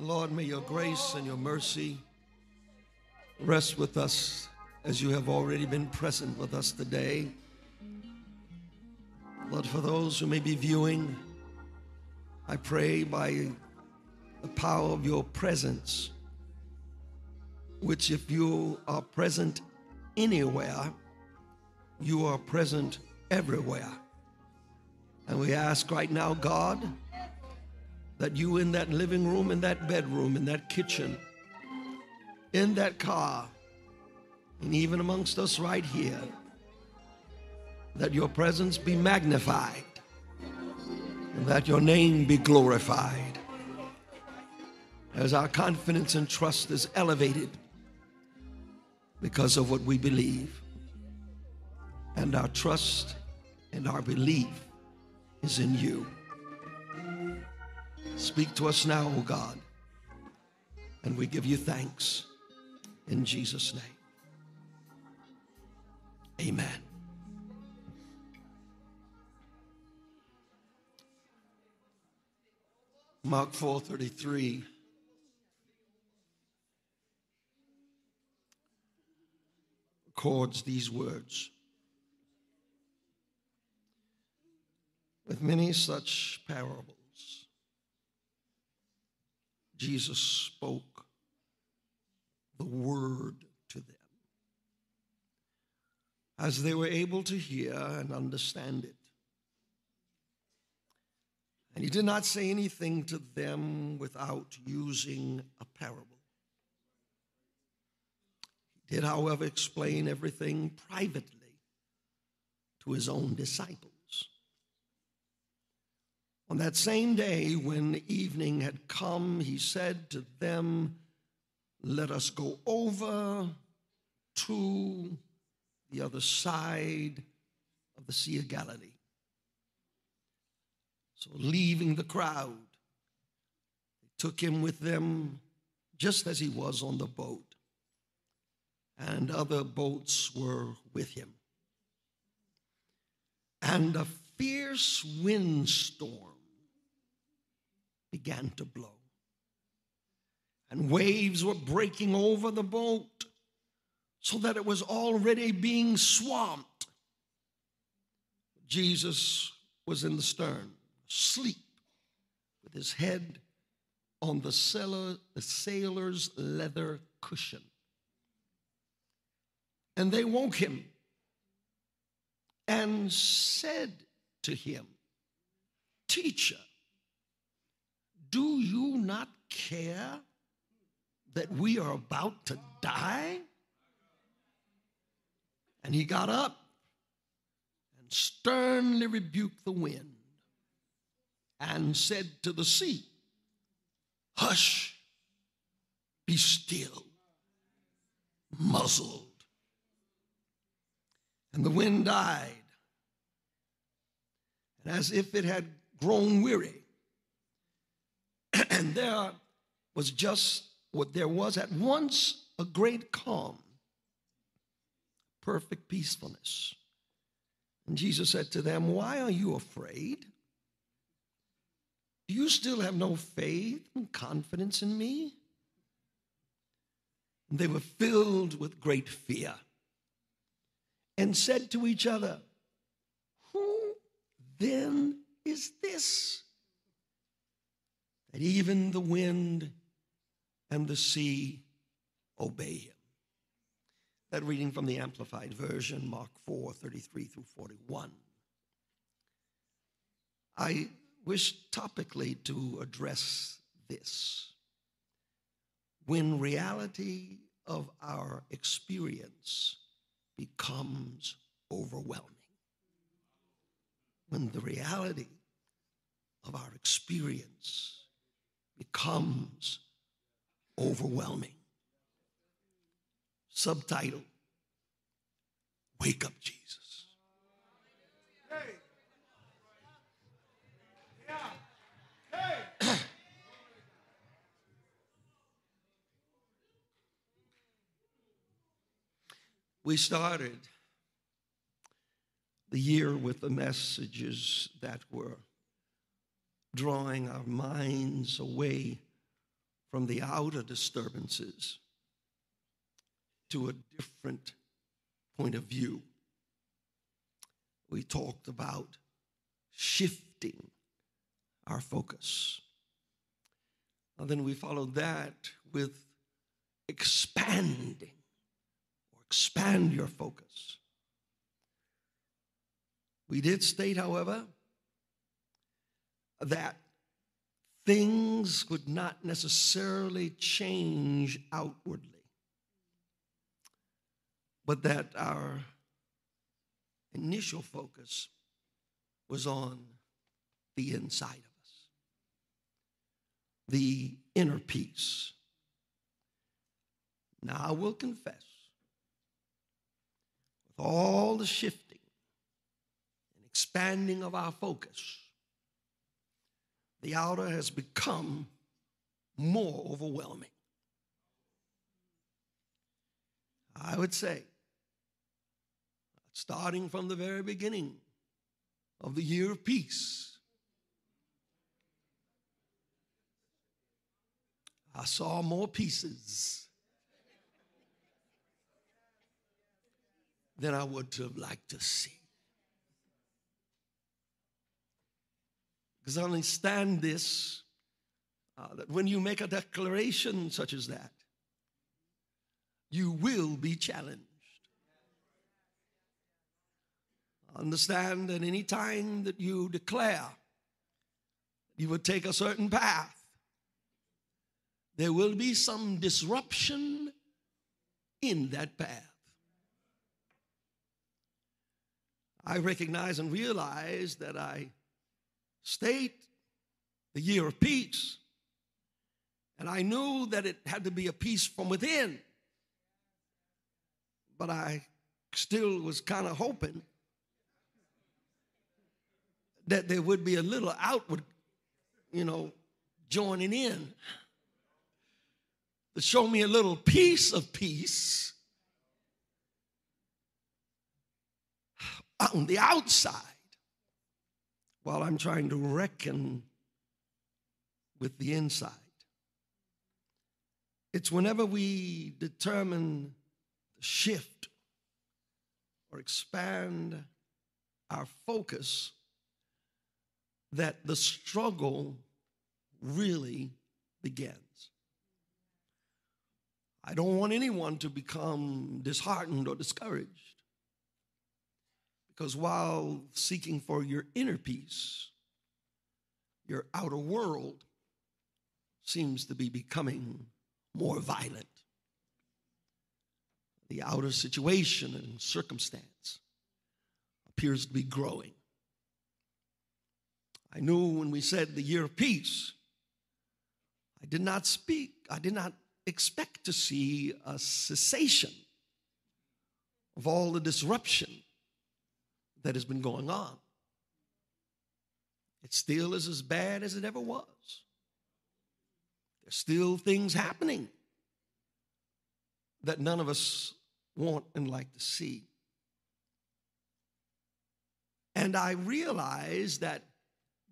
Lord, may your grace and your mercy rest with us as you have already been present with us today. Lord, for those who may be viewing, I pray by the power of your presence, which if you are present anywhere, you are present everywhere. And we ask right now, God, that you in that living room, in that bedroom, in that kitchen, in that car, and even amongst us right here, that your presence be magnified and that your name be glorified as our confidence and trust is elevated because of what we believe. And our trust and our belief is in you. Speak to us now, O God. And we give you thanks in Jesus' name. Amen. Mark 4:33 records these words. With many such parables Jesus spoke the word to them as they were able to hear and understand it. And he did not say anything to them without using a parable. He did, however, explain everything privately to his own disciples. On that same day, when evening had come, he said to them, Let us go over to the other side of the Sea of Galilee. So, leaving the crowd, they took him with them just as he was on the boat, and other boats were with him. And a fierce windstorm began to blow. And waves were breaking over the boat so that it was already being swamped. Jesus was in the stern, asleep, with his head on the, sailor, the sailor's leather cushion. And they woke him and said to him, Teacher, do you not care that we are about to die? And he got up and sternly rebuked the wind and said to the sea, Hush, be still, muzzled. And the wind died. And as if it had grown weary, and there was just what there was at once a great calm, perfect peacefulness. And Jesus said to them, Why are you afraid? Do you still have no faith and confidence in me? And they were filled with great fear and said to each other, Who then is this? That even the wind and the sea obey him. That reading from the Amplified Version, Mark 4 33 through 41. I wish topically to address this. When reality of our experience becomes overwhelming, when the reality of our experience becomes overwhelming. Subtitle Wake Up Jesus. we started the year with the messages that were drawing our minds away from the outer disturbances to a different point of view. We talked about shifting our focus. And then we followed that with expanding or expand your focus. We did state, however, that things would not necessarily change outwardly, but that our initial focus was on the inside of us, the inner peace. Now, I will confess, with all the shifting and expanding of our focus, the outer has become more overwhelming. I would say, starting from the very beginning of the year of peace, I saw more pieces than I would have liked to see. Because understand this uh, that when you make a declaration such as that, you will be challenged. Understand that any time that you declare you would take a certain path, there will be some disruption in that path. I recognize and realize that I state the year of peace, and I knew that it had to be a peace from within. But I still was kind of hoping that there would be a little outward, you know, joining in to show me a little piece of peace on the outside while I'm trying to reckon with the inside. It's whenever we determine shift or expand our focus that the struggle really begins. I don't want anyone to become disheartened or discouraged. Because while seeking for your inner peace, your outer world seems to be becoming more violent. The outer situation and circumstance appears to be growing. I knew when we said the year of peace, I did not speak, I did not expect to see a cessation of all the disruption that has been going on. It still is as bad as it ever was. There's still things happening that none of us want and like to see. And I realize that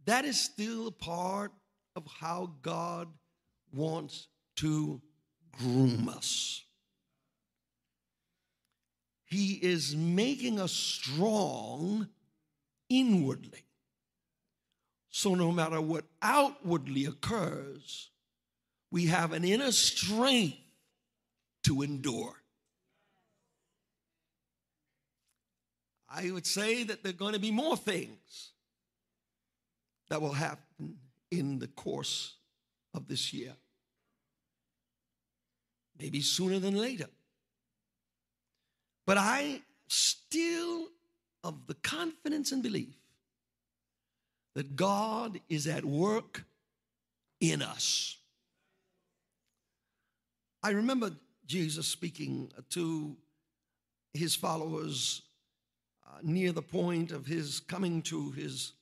that is still a part of how God wants to groom us. He is making us strong inwardly. So no matter what outwardly occurs, we have an inner strength to endure. I would say that there are going to be more things that will happen in the course of this year maybe sooner than later. But I still of the confidence and belief that God is at work in us. I remember Jesus speaking to his followers uh, near the point of his coming to his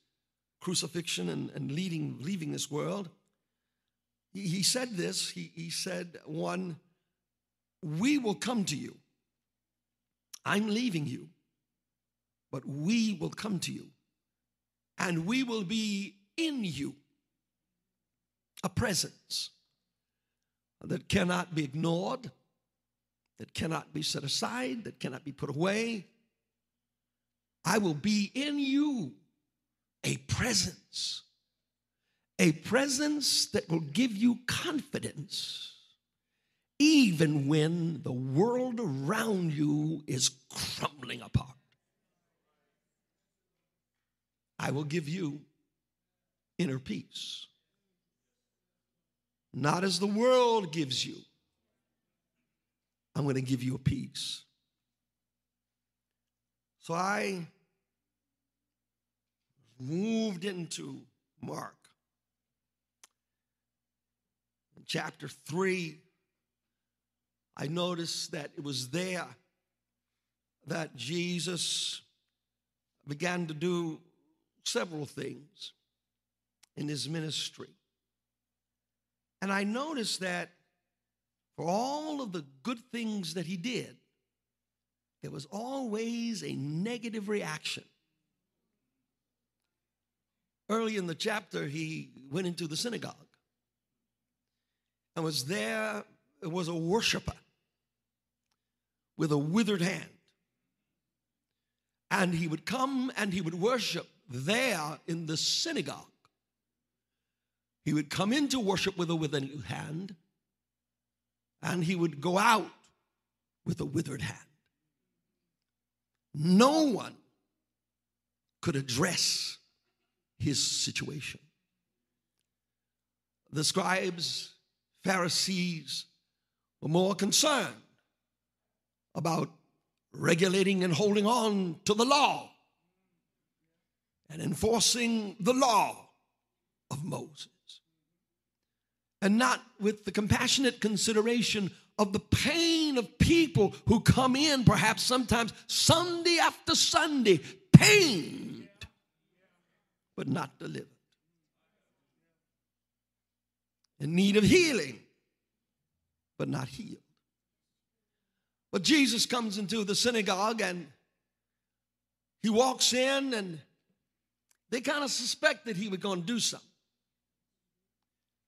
crucifixion and, and leading, leaving this world. He, he said this, he, he said, one, we will come to you. I'm leaving you, but we will come to you and we will be in you, a presence. that cannot be ignored, that cannot be set aside, that cannot be put away. I will be in you a presence, a presence that will give you confidence, even when the world around you is crumbling apart. I will give you inner peace. Not as the world gives you. I'm going to give you a peace. So I moved into Mark. Chapter 3, I noticed that it was there that Jesus began to do several things in his ministry. And I noticed that for all of the good things that he did, there was always a negative reaction. Early in the chapter, he went into the synagogue and was there, was a worshiper with a withered hand. And he would come and he would worship there in the synagogue. He would come into worship with a withered hand, and he would go out with a withered hand. No one could address his situation. The scribes, Pharisees were more concerned about regulating and holding on to the law and enforcing the law of Moses, and not with the compassionate consideration of the pain of people who come in, perhaps sometimes Sunday after Sunday, pained, but not delivered, in need of healing, but not healed. But Jesus comes into the synagogue and he walks in and they kind of suspected he was going to do something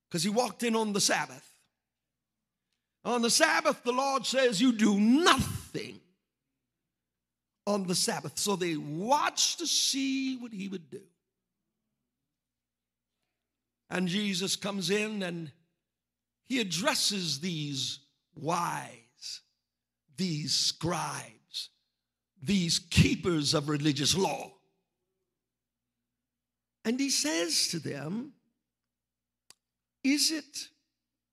because he walked in on the Sabbath. On the Sabbath, the Lord says, You do nothing on the Sabbath. So they watched to see what he would do. And Jesus comes in and he addresses these wise, these scribes, these keepers of religious law. And he says to them, Is it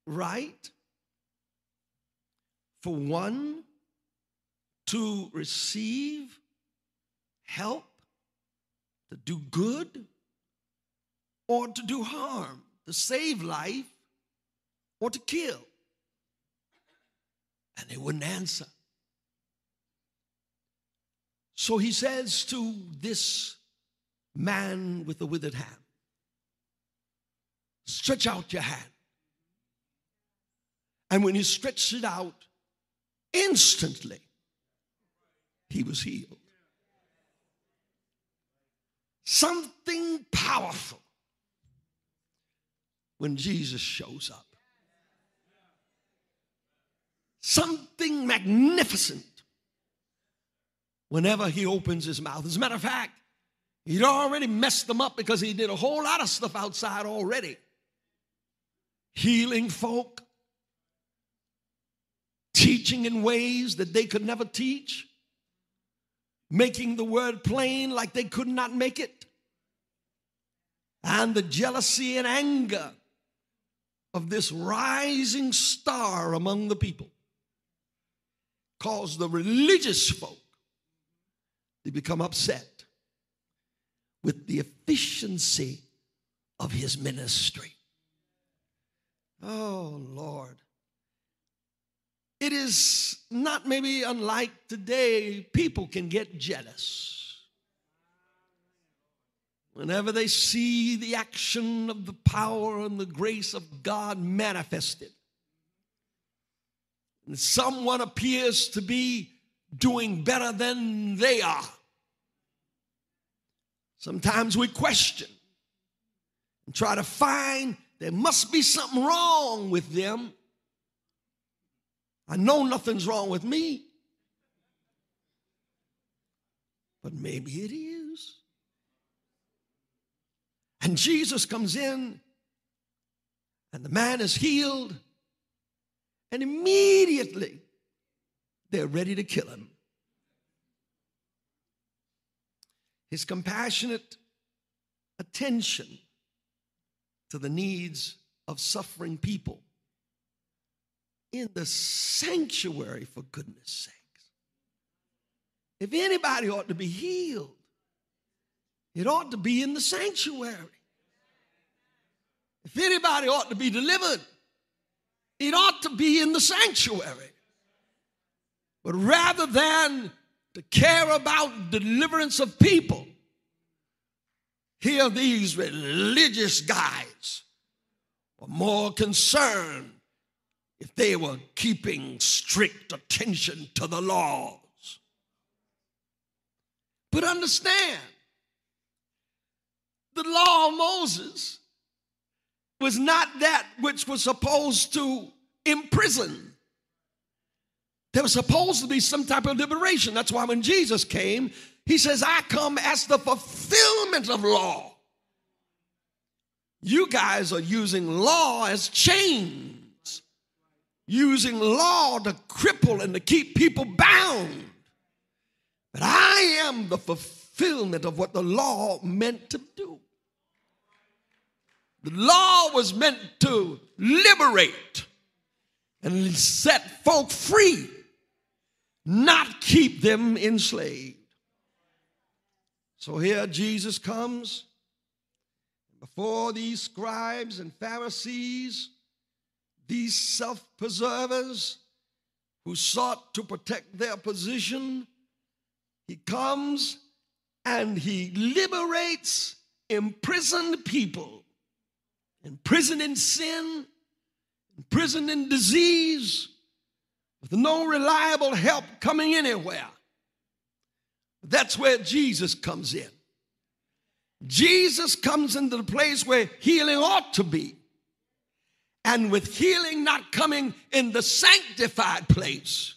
right for one to receive help, to do good, or to do harm, to save life, or to kill? And they wouldn't answer. So he says to this man with the withered hand. Stretch out your hand. And when he stretched it out, instantly he was healed. Something powerful when Jesus shows up. Something magnificent whenever he opens his mouth. As a matter of fact, He'd already messed them up because he did a whole lot of stuff outside already. Healing folk, teaching in ways that they could never teach, making the word plain like they could not make it. And the jealousy and anger of this rising star among the people caused the religious folk to become upset with the efficiency of his ministry. Oh, Lord. It is not maybe unlike today, people can get jealous. Whenever they see the action of the power and the grace of God manifested, and someone appears to be doing better than they are, Sometimes we question and try to find there must be something wrong with them I know nothing's wrong with me, but maybe it is. And Jesus comes in, and the man is healed, and immediately they're ready to kill him. His compassionate attention to the needs of suffering people in the sanctuary, for goodness sakes. If anybody ought to be healed, it ought to be in the sanctuary. If anybody ought to be delivered, it ought to be in the sanctuary. But rather than to care about deliverance of people, here these religious guys were more concerned if they were keeping strict attention to the laws. But understand, the law of Moses was not that which was supposed to imprison. There was supposed to be some type of liberation. That's why when Jesus came, he says, I come as the fulfillment of law. You guys are using law as chains, using law to cripple and to keep people bound. But I am the fulfillment of what the law meant to do. The law was meant to liberate and set folk free, not keep them enslaved. So here Jesus comes before these scribes and Pharisees, these self preservers who sought to protect their position. He comes and he liberates imprisoned people, imprisoned in sin, imprisoned in disease, with no reliable help coming anywhere. That's where Jesus comes in. Jesus comes into the place where healing ought to be. And with healing not coming in the sanctified place,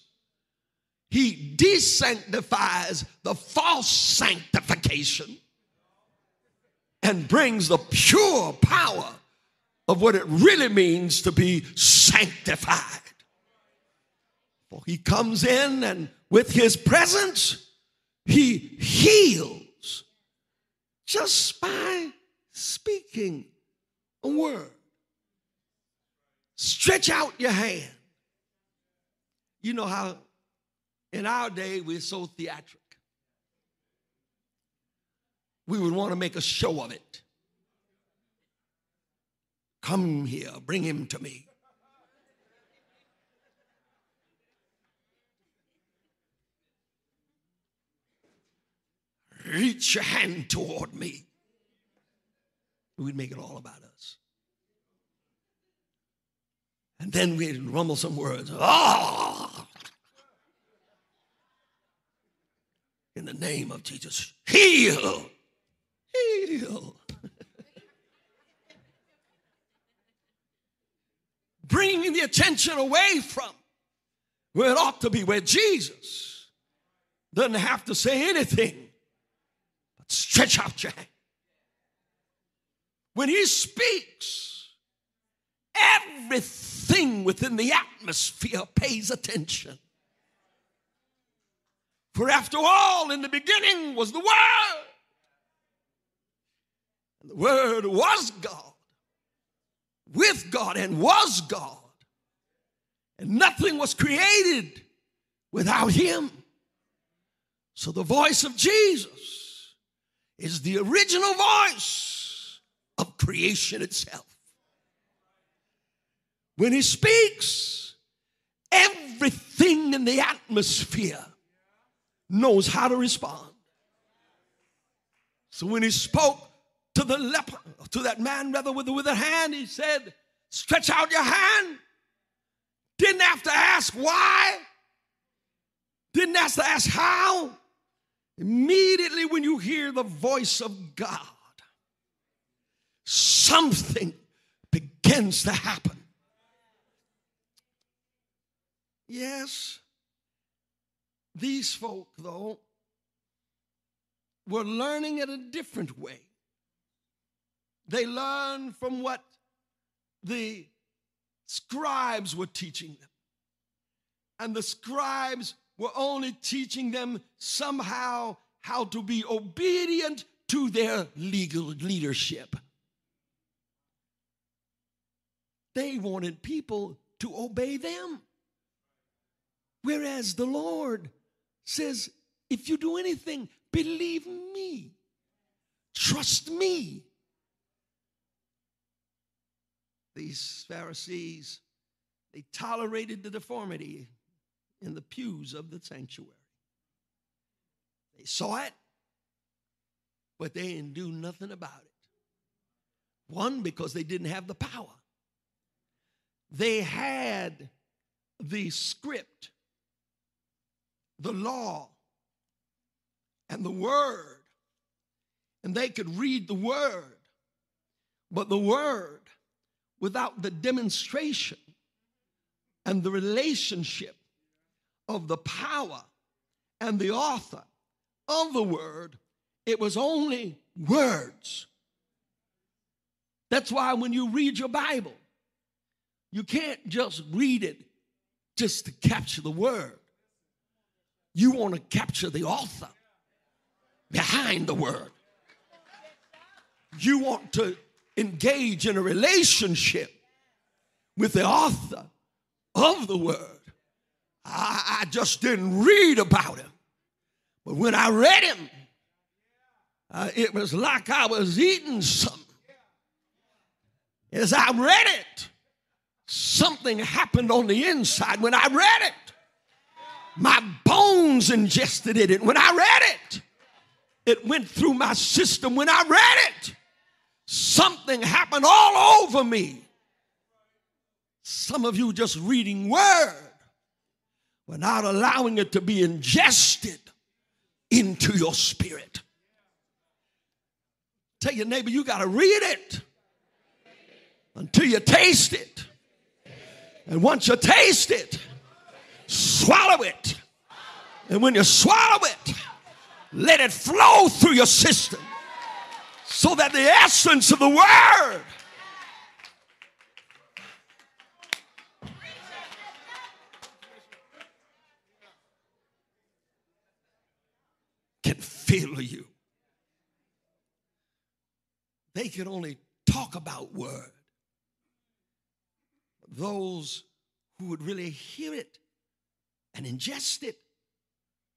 he desanctifies the false sanctification and brings the pure power of what it really means to be sanctified. For he comes in and with his presence, he heals just by speaking a word. Stretch out your hand. You know how in our day we're so theatric. We would want to make a show of it. Come here, bring him to me. Reach your hand toward me. We'd make it all about us. And then we'd rumble some words. Ah! In the name of Jesus, heal. Heal. Bringing the attention away from where it ought to be, where Jesus doesn't have to say anything Stretch out your hand. When he speaks, everything within the atmosphere pays attention. For after all, in the beginning was the Word. And the Word was God, with God, and was God. And nothing was created without Him. So the voice of Jesus is the original voice of creation itself. When he speaks, everything in the atmosphere knows how to respond. So when he spoke to the leper, to that man rather with the withered hand, he said, Stretch out your hand. Didn't have to ask why. Didn't have to ask how. Immediately when you hear the voice of God, something begins to happen. Yes, these folk, though, were learning it a different way. They learned from what the scribes were teaching them. And the scribes were only teaching them somehow how to be obedient to their legal leadership. They wanted people to obey them. Whereas the Lord says, if you do anything, believe me, trust me. These Pharisees, they tolerated the deformity in the pews of the sanctuary. They saw it, but they didn't do nothing about it. One, because they didn't have the power. They had the script, the law, and the word, and they could read the word, but the word without the demonstration and the relationship of the power and the author of the word, it was only words. That's why when you read your Bible, you can't just read it just to capture the word. You want to capture the author behind the word. You want to engage in a relationship with the author of the word. I, I just didn't read about him. But when I read him, uh, it was like I was eating something. As I read it, something happened on the inside. When I read it, my bones ingested it. And When I read it, it went through my system. When I read it, something happened all over me. Some of you just reading word without allowing it to be ingested into your spirit. Tell your neighbor, you got to read it until you taste it. And once you taste it, swallow it. And when you swallow it, let it flow through your system so that the essence of the word can fill you. They can only talk about word. Those who would really hear it and ingest it,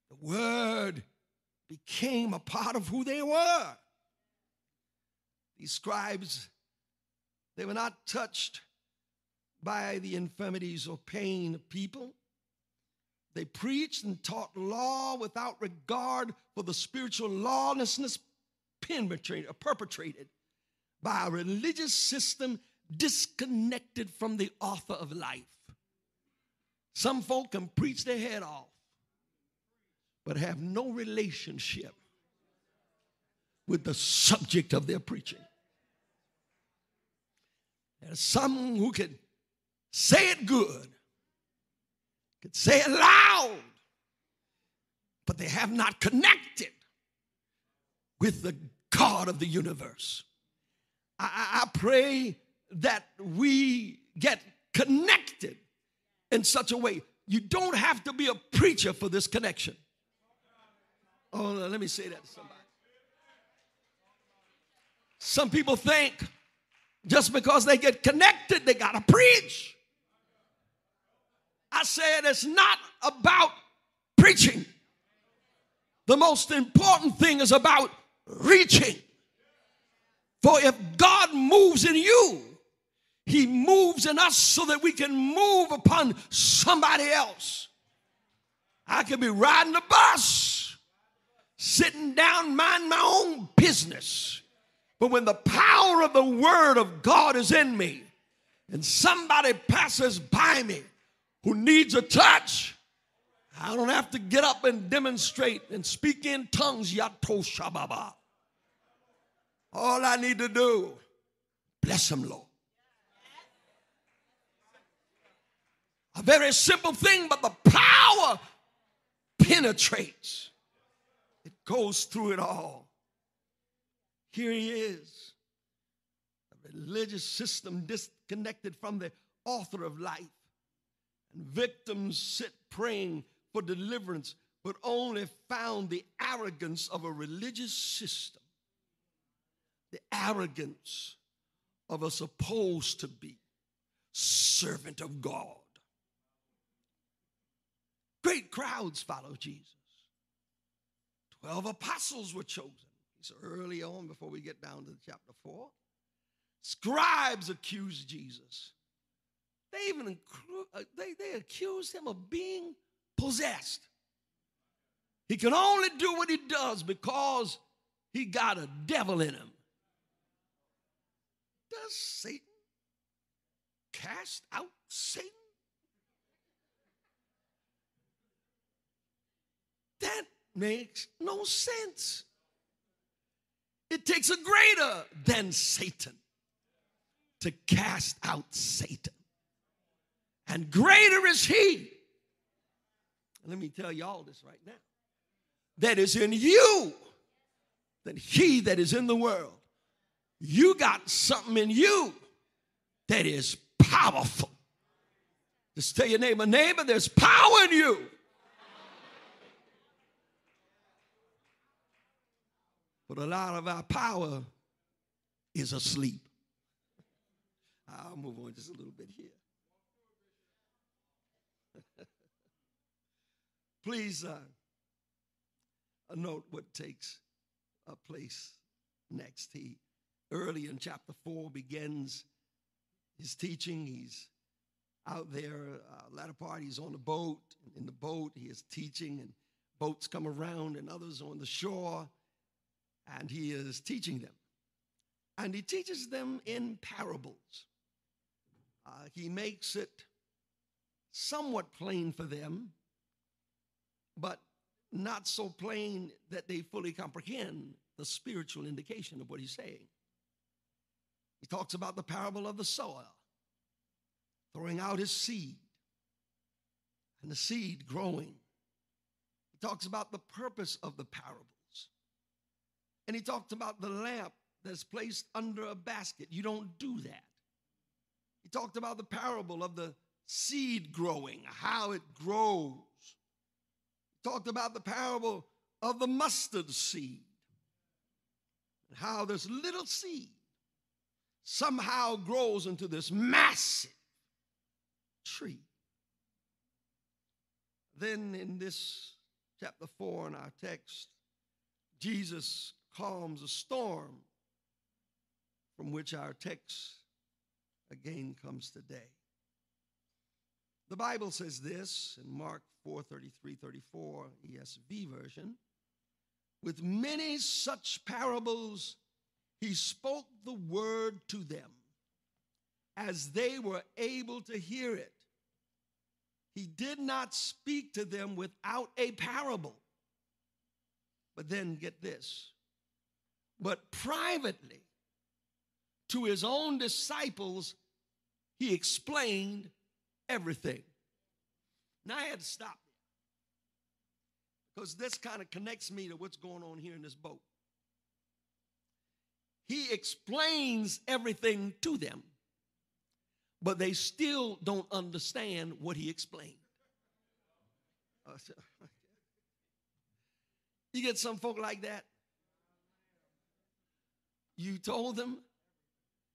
the word became a part of who they were. These scribes, they were not touched by the infirmities or pain of people. They preached and taught law without regard for the spiritual lawlessness uh, perpetrated by a religious system disconnected from the author of life. Some folk can preach their head off, but have no relationship with the subject of their preaching. There's some who can say it good, can say it loud, but they have not connected with the God of the universe. I, I pray that we get connected in such a way. You don't have to be a preacher for this connection. Oh, let me say that to somebody. Some people think just because they get connected, they got to preach. I said it's not about preaching. The most important thing is about reaching. For if God moves in you, He moves in us so that we can move upon somebody else. I could be riding the bus, sitting down, mind my own business. But when the power of the Word of God is in me, and somebody passes by me who needs a touch, I don't have to get up and demonstrate and speak in tongues. Yato shababa. All I need to do, bless him, Lord. A very simple thing, but the power penetrates. It goes through it all. Here he is, a religious system disconnected from the author of life. And victims sit praying for deliverance, but only found the arrogance of a religious system, the arrogance of a supposed to be servant of God. Great crowds follow Jesus. Twelve apostles were chosen. So early on, before we get down to chapter 4, scribes accused Jesus. They even uh, they, they accused him of being possessed. He can only do what he does because he got a devil in him. Does Satan cast out Satan? That makes no sense. It takes a greater than Satan to cast out Satan. And greater is he. Let me tell y'all this right now. That is in you than he that is in the world. You got something in you that is powerful. Just tell your neighbor, neighbor, there's power in you. But a lot of our power is asleep. I'll move on just a little bit here. Please uh, note what takes a place next. He early in chapter 4 begins his teaching. He's out there, uh, latter part, he's on the boat. In the boat, he is teaching, and boats come around, and others on the shore, and he is teaching them. And he teaches them in parables. Uh, he makes it somewhat plain for them, but not so plain that they fully comprehend the spiritual indication of what he's saying. He talks about the parable of the sower throwing out his seed and the seed growing. He talks about the purpose of the parables. And he talked about the lamp that's placed under a basket. You don't do that. He talked about the parable of the seed growing, how it grows. Talked about the parable of the mustard seed, and how this little seed somehow grows into this massive tree. Then in this chapter 4 in our text, Jesus calms a storm from which our text again comes today. The Bible says this in Mark 4 33 34, ESV version. With many such parables, he spoke the word to them as they were able to hear it. He did not speak to them without a parable. But then get this. But privately, to his own disciples, he explained everything. Now I had to stop because this kind of connects me to what's going on here in this boat. He explains everything to them, but they still don't understand what he explained. Uh, you get some folk like that. You told them,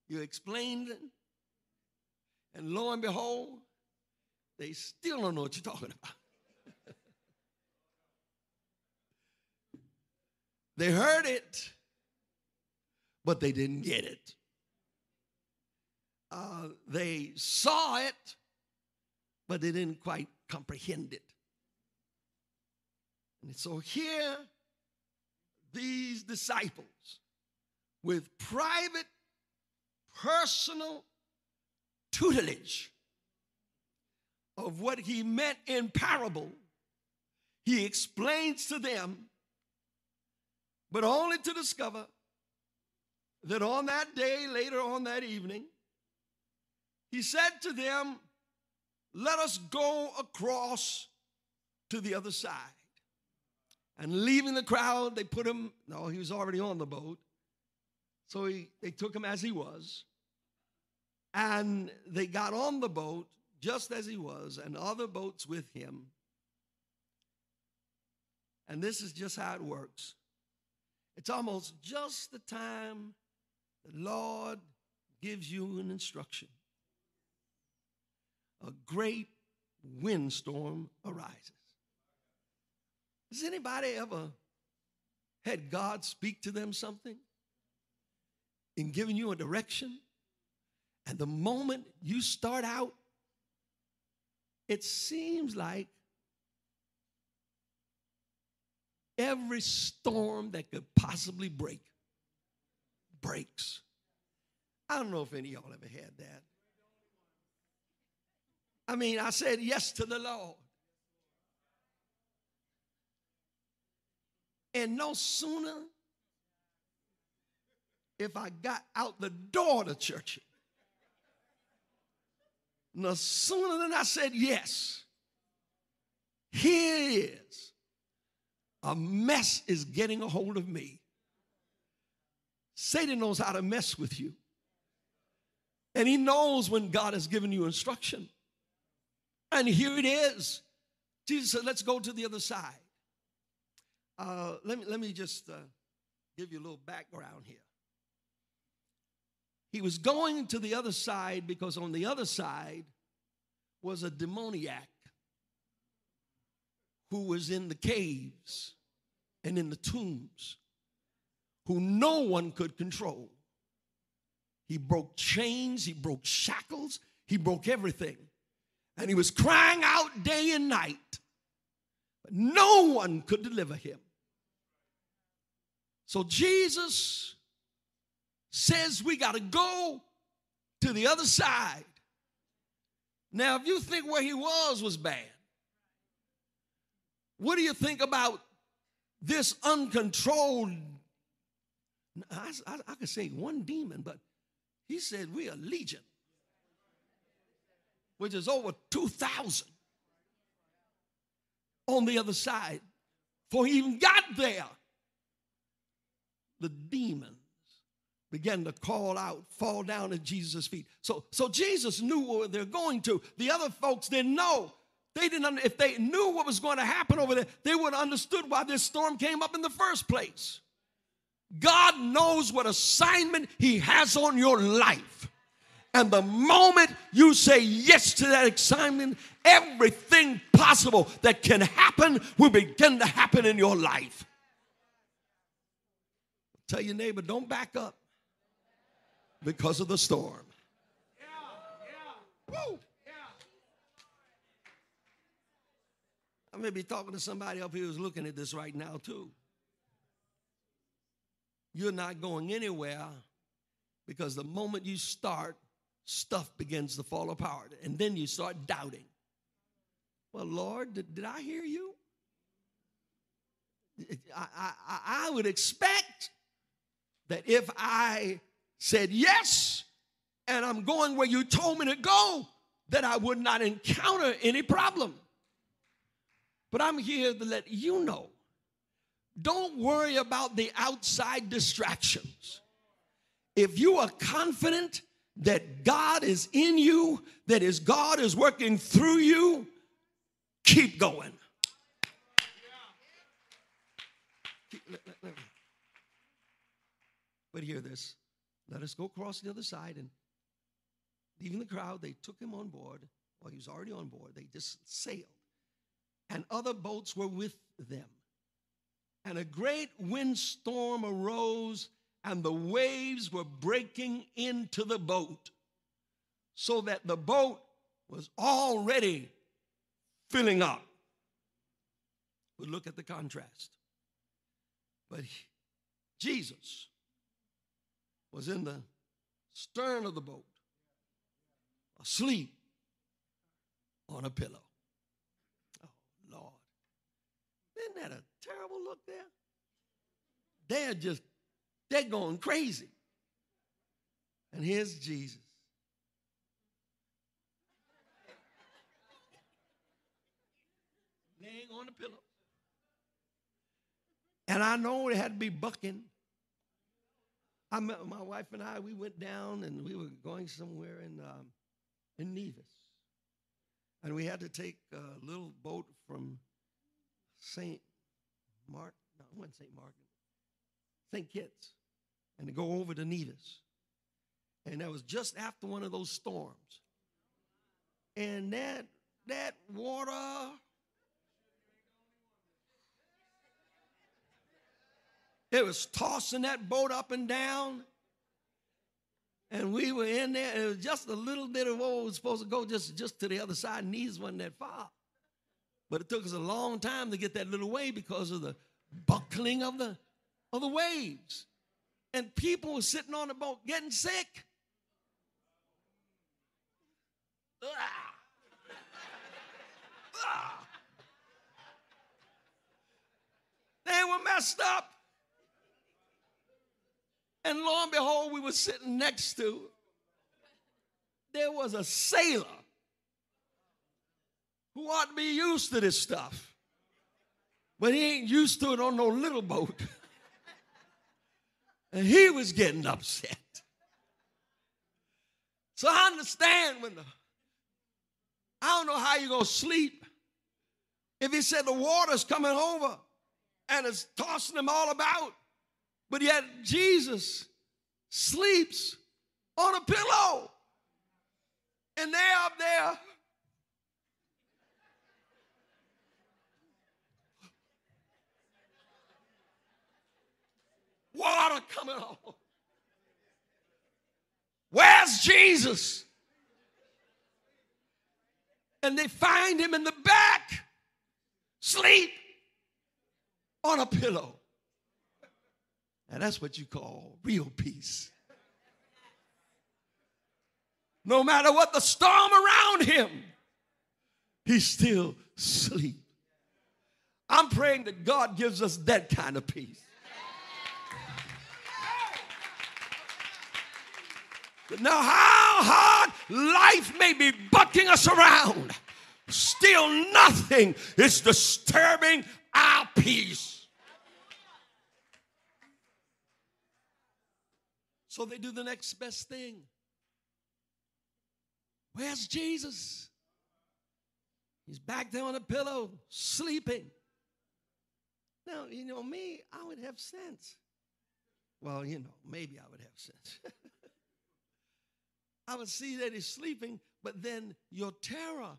you explained it, and lo and behold, they still don't know what you're talking about. they heard it, but they didn't get it. Uh, they saw it, but they didn't quite comprehend it. And so here, these disciples, with private, personal tutelage of what he meant in parable, he explains to them, but only to discover that on that day, later on that evening, he said to them, let us go across to the other side. And leaving the crowd, they put him, no, he was already on the boat. So he, they took him as he was. And they got on the boat just as he was, and other boats with him. And this is just how it works. It's almost just the time the Lord gives you an instruction. A great windstorm arises. Has anybody ever had God speak to them something in giving you a direction? And the moment you start out, it seems like every storm that could possibly break breaks. I don't know if any of y'all ever had that. I mean, I said yes to the Lord. And no sooner if I got out the door to church, no sooner than I said yes, here is a mess is getting a hold of me. Satan knows how to mess with you. And he knows when God has given you instruction. And here it is. Jesus said, Let's go to the other side. Uh, let, me, let me just uh, give you a little background here. He was going to the other side because on the other side was a demoniac who was in the caves and in the tombs, who no one could control. He broke chains, he broke shackles, he broke everything. And he was crying out day and night, but no one could deliver him. So Jesus says we got to go to the other side. Now, if you think where he was was bad, what do you think about this uncontrolled? I, I, I could say one demon, but he said we are legion, which is over 2,000 on the other side. For he even got there, the demons began to call out, fall down at Jesus' feet. So, so Jesus knew where they're going to. The other folks didn't know. They didn't. If they knew what was going to happen over there, they would have understood why this storm came up in the first place. God knows what assignment He has on your life. And the moment you say yes to that assignment, everything possible that can happen will begin to happen in your life. Tell your neighbor, don't back up because of the storm. Yeah, yeah. Woo. I may be talking to somebody up here who's looking at this right now, too. You're not going anywhere because the moment you start, stuff begins to fall apart. And then you start doubting. Well, Lord, did, did I hear you? I, I, I would expect that if I said yes and I'm going where you told me to go, that I would not encounter any problem. But I'm here to let you know don't worry about the outside distractions. If you are confident that God is in you, that His God is working through you, keep going. But hear this. Let us go across the other side. And leaving the crowd, they took him on board. Well, he was already on board. They just sailed. And other boats were with them. And a great windstorm arose, and the waves were breaking into the boat, so that the boat was already filling up. But look at the contrast. But Jesus was in the stern of the boat, asleep on a pillow. Oh, Lord. Isn't that a terrible look there? They're just, they're going crazy. And here's Jesus. Laying on the pillow. And I know it had to be bucking. I met my wife and I, we went down and we were going somewhere in, um, in Nevis. And we had to take a little boat from St. Mark, no, it wasn't St. Martin, St. Kitts, and to go over to Nevis. And that was just after one of those storms. And that that water it was tossing that boat up and down. And we were in there, and it was just a little bit of what was supposed to go just, just to the other side. Nevis wasn't that far. But it took us a long time to get that little way because of the buckling of the, of the waves. And people were sitting on the boat getting sick. Ah. Ah. They were messed up. And lo and behold, we were sitting next to, there was a sailor who ought to be used to this stuff. But he ain't used to it on no little boat. and he was getting upset. So I understand when the, I don't know how you're going to sleep. If he said the water's coming over and it's tossing them all about, but yet Jesus sleeps on a pillow. And they're up there water coming on. Where's Jesus? And they find him in the back, sleep on a pillow. And that's what you call real peace. No matter what the storm around him, he's still asleep. I'm praying that God gives us that kind of peace. Now, how hard life may be bucking us around, still nothing is disturbing our peace. So they do the next best thing. Where's Jesus? He's back there on a pillow, sleeping. Now, you know, me, I would have sense. Well, you know, maybe I would have sense. I would see that he's sleeping, but then your terror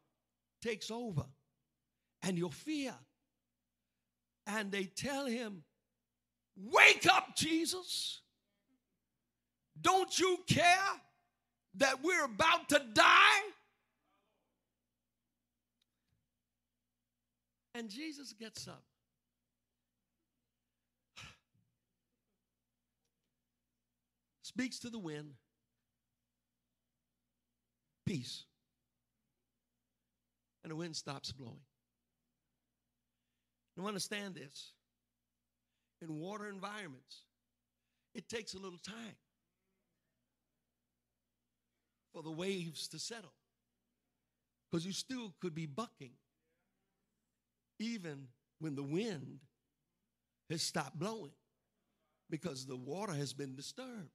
takes over and your fear. And they tell him, Wake up, Jesus. Don't you care that we're about to die? And Jesus gets up. Speaks to the wind peace. And the wind stops blowing. Now, understand this in water environments, it takes a little time for the waves to settle because you still could be bucking even when the wind has stopped blowing because the water has been disturbed.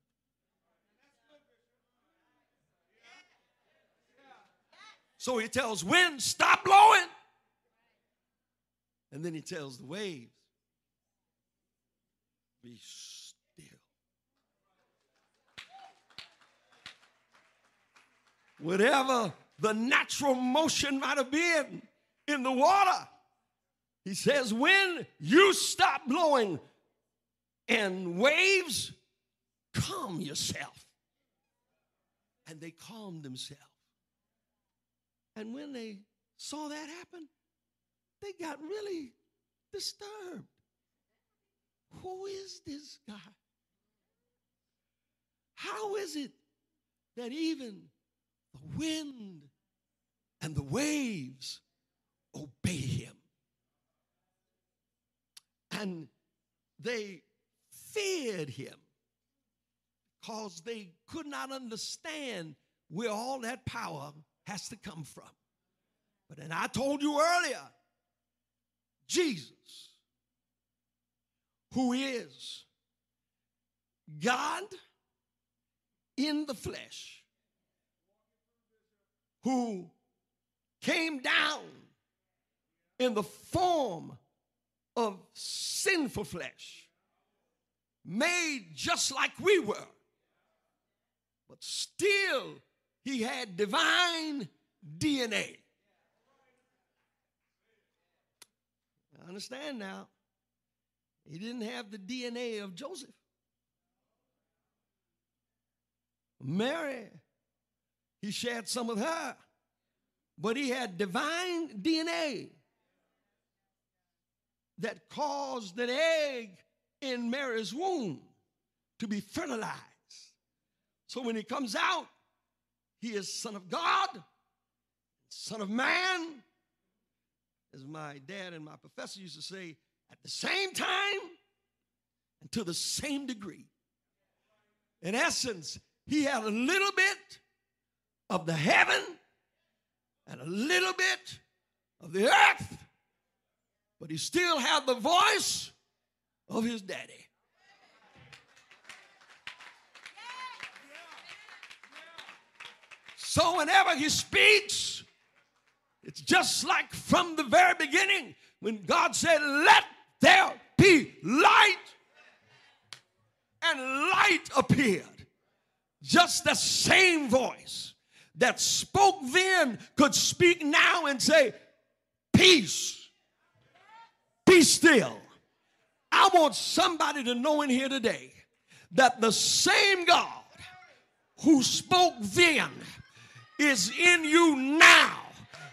So he tells wind, stop blowing. And then he tells the waves, be. Whatever the natural motion might have been in the water, he says, when you stop blowing and waves, calm yourself. And they calmed themselves. And when they saw that happen, they got really disturbed. Who is this guy? How is it that even the wind and the waves obey him? And they feared him because they could not understand where all that power has to come from. But and I told you earlier Jesus, who is God in the flesh, who came down in the form of sinful flesh, made just like we were, but still he had divine DNA. Understand now. He didn't have the DNA of Joseph. Mary, he shared some with her, but he had divine DNA that caused that egg in Mary's womb to be fertilized. So when he comes out, he is Son of God, Son of Man, as my dad and my professor used to say, at the same time and to the same degree. In essence, he had a little bit of the heaven and a little bit of the earth, but he still had the voice of his daddy. So whenever he speaks, it's just like from the very beginning when God said, Let there be light, and light appeared. Just the same voice that spoke then could speak now and say, Peace, be still. I want somebody to know in here today that the same God who spoke then is in you now.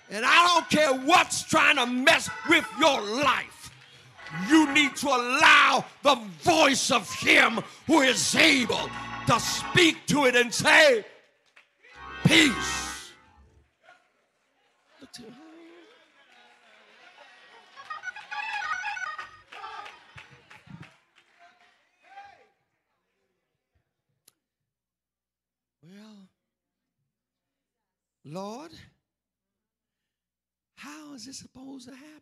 And I don't care what's trying to mess with your life. You need to allow the voice of Him who is able to speak to it and say, Peace. Well, Lord, how is this supposed to happen?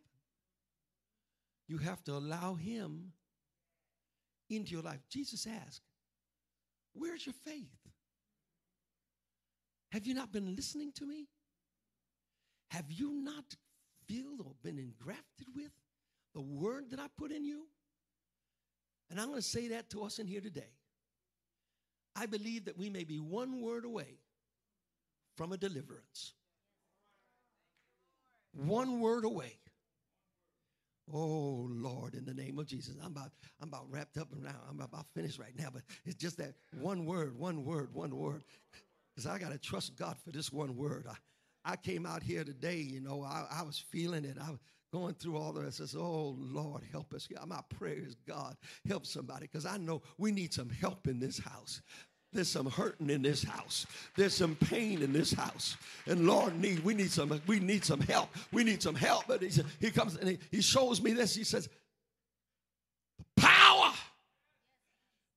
You have to allow Him into your life. Jesus asked, Where's your faith? Have you not been listening to me? Have you not filled or been engrafted with the word that I put in you? And I'm going to say that to us in here today. I believe that we may be one word away from a deliverance. One word away. Oh Lord, in the name of Jesus. I'm about I'm about wrapped up around. I'm about finished right now, but it's just that one word, one word, one word. Because I gotta trust God for this one word. I, I came out here today, you know, I, I was feeling it. I was going through all of this. I said, Oh Lord, help us. My prayer is God, help somebody. Because I know we need some help in this house. There's some hurting in this house. There's some pain in this house. And Lord, need we need some we need some help. We need some help. But he, he comes and he, he shows me this. He says, the power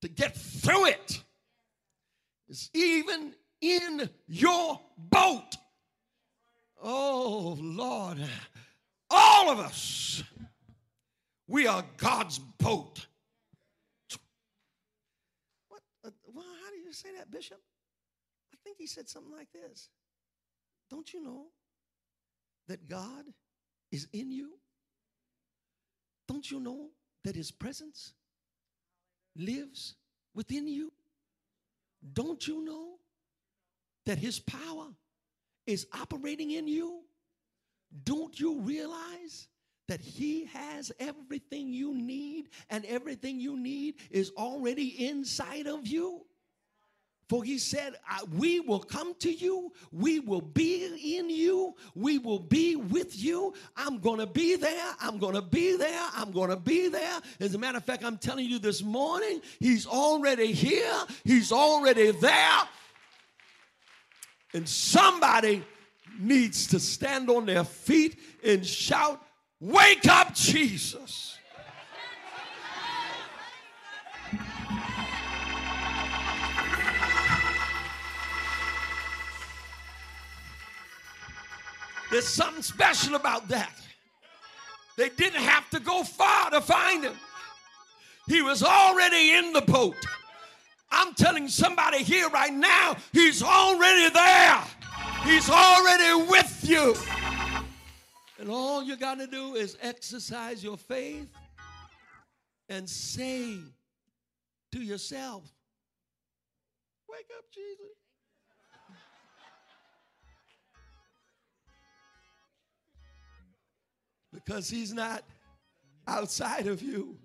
to get through it is even in your boat. Oh Lord, all of us, we are God's boat. What? Well, how do you say that, Bishop? I think he said something like this Don't you know that God is in you? Don't you know that his presence lives within you? Don't you know that his power is operating in you? Don't you realize that he has everything you need and everything you need is already inside of you? For he said, We will come to you, we will be in you, we will be with you. I'm gonna be there, I'm gonna be there, I'm gonna be there. As a matter of fact, I'm telling you this morning, he's already here, he's already there. And somebody needs to stand on their feet and shout, Wake up, Jesus. There's something special about that. They didn't have to go far to find him. He was already in the boat. I'm telling somebody here right now, he's already there. He's already with you. And all you got to do is exercise your faith and say to yourself, Wake up, Jesus. Because he's not outside of you,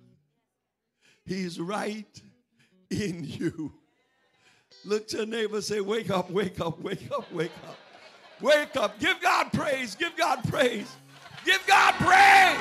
he's right in you. Look to your neighbor say, Wake up, wake up, wake up, wake up. Wake up. Give God praise. Give God praise. Give God praise.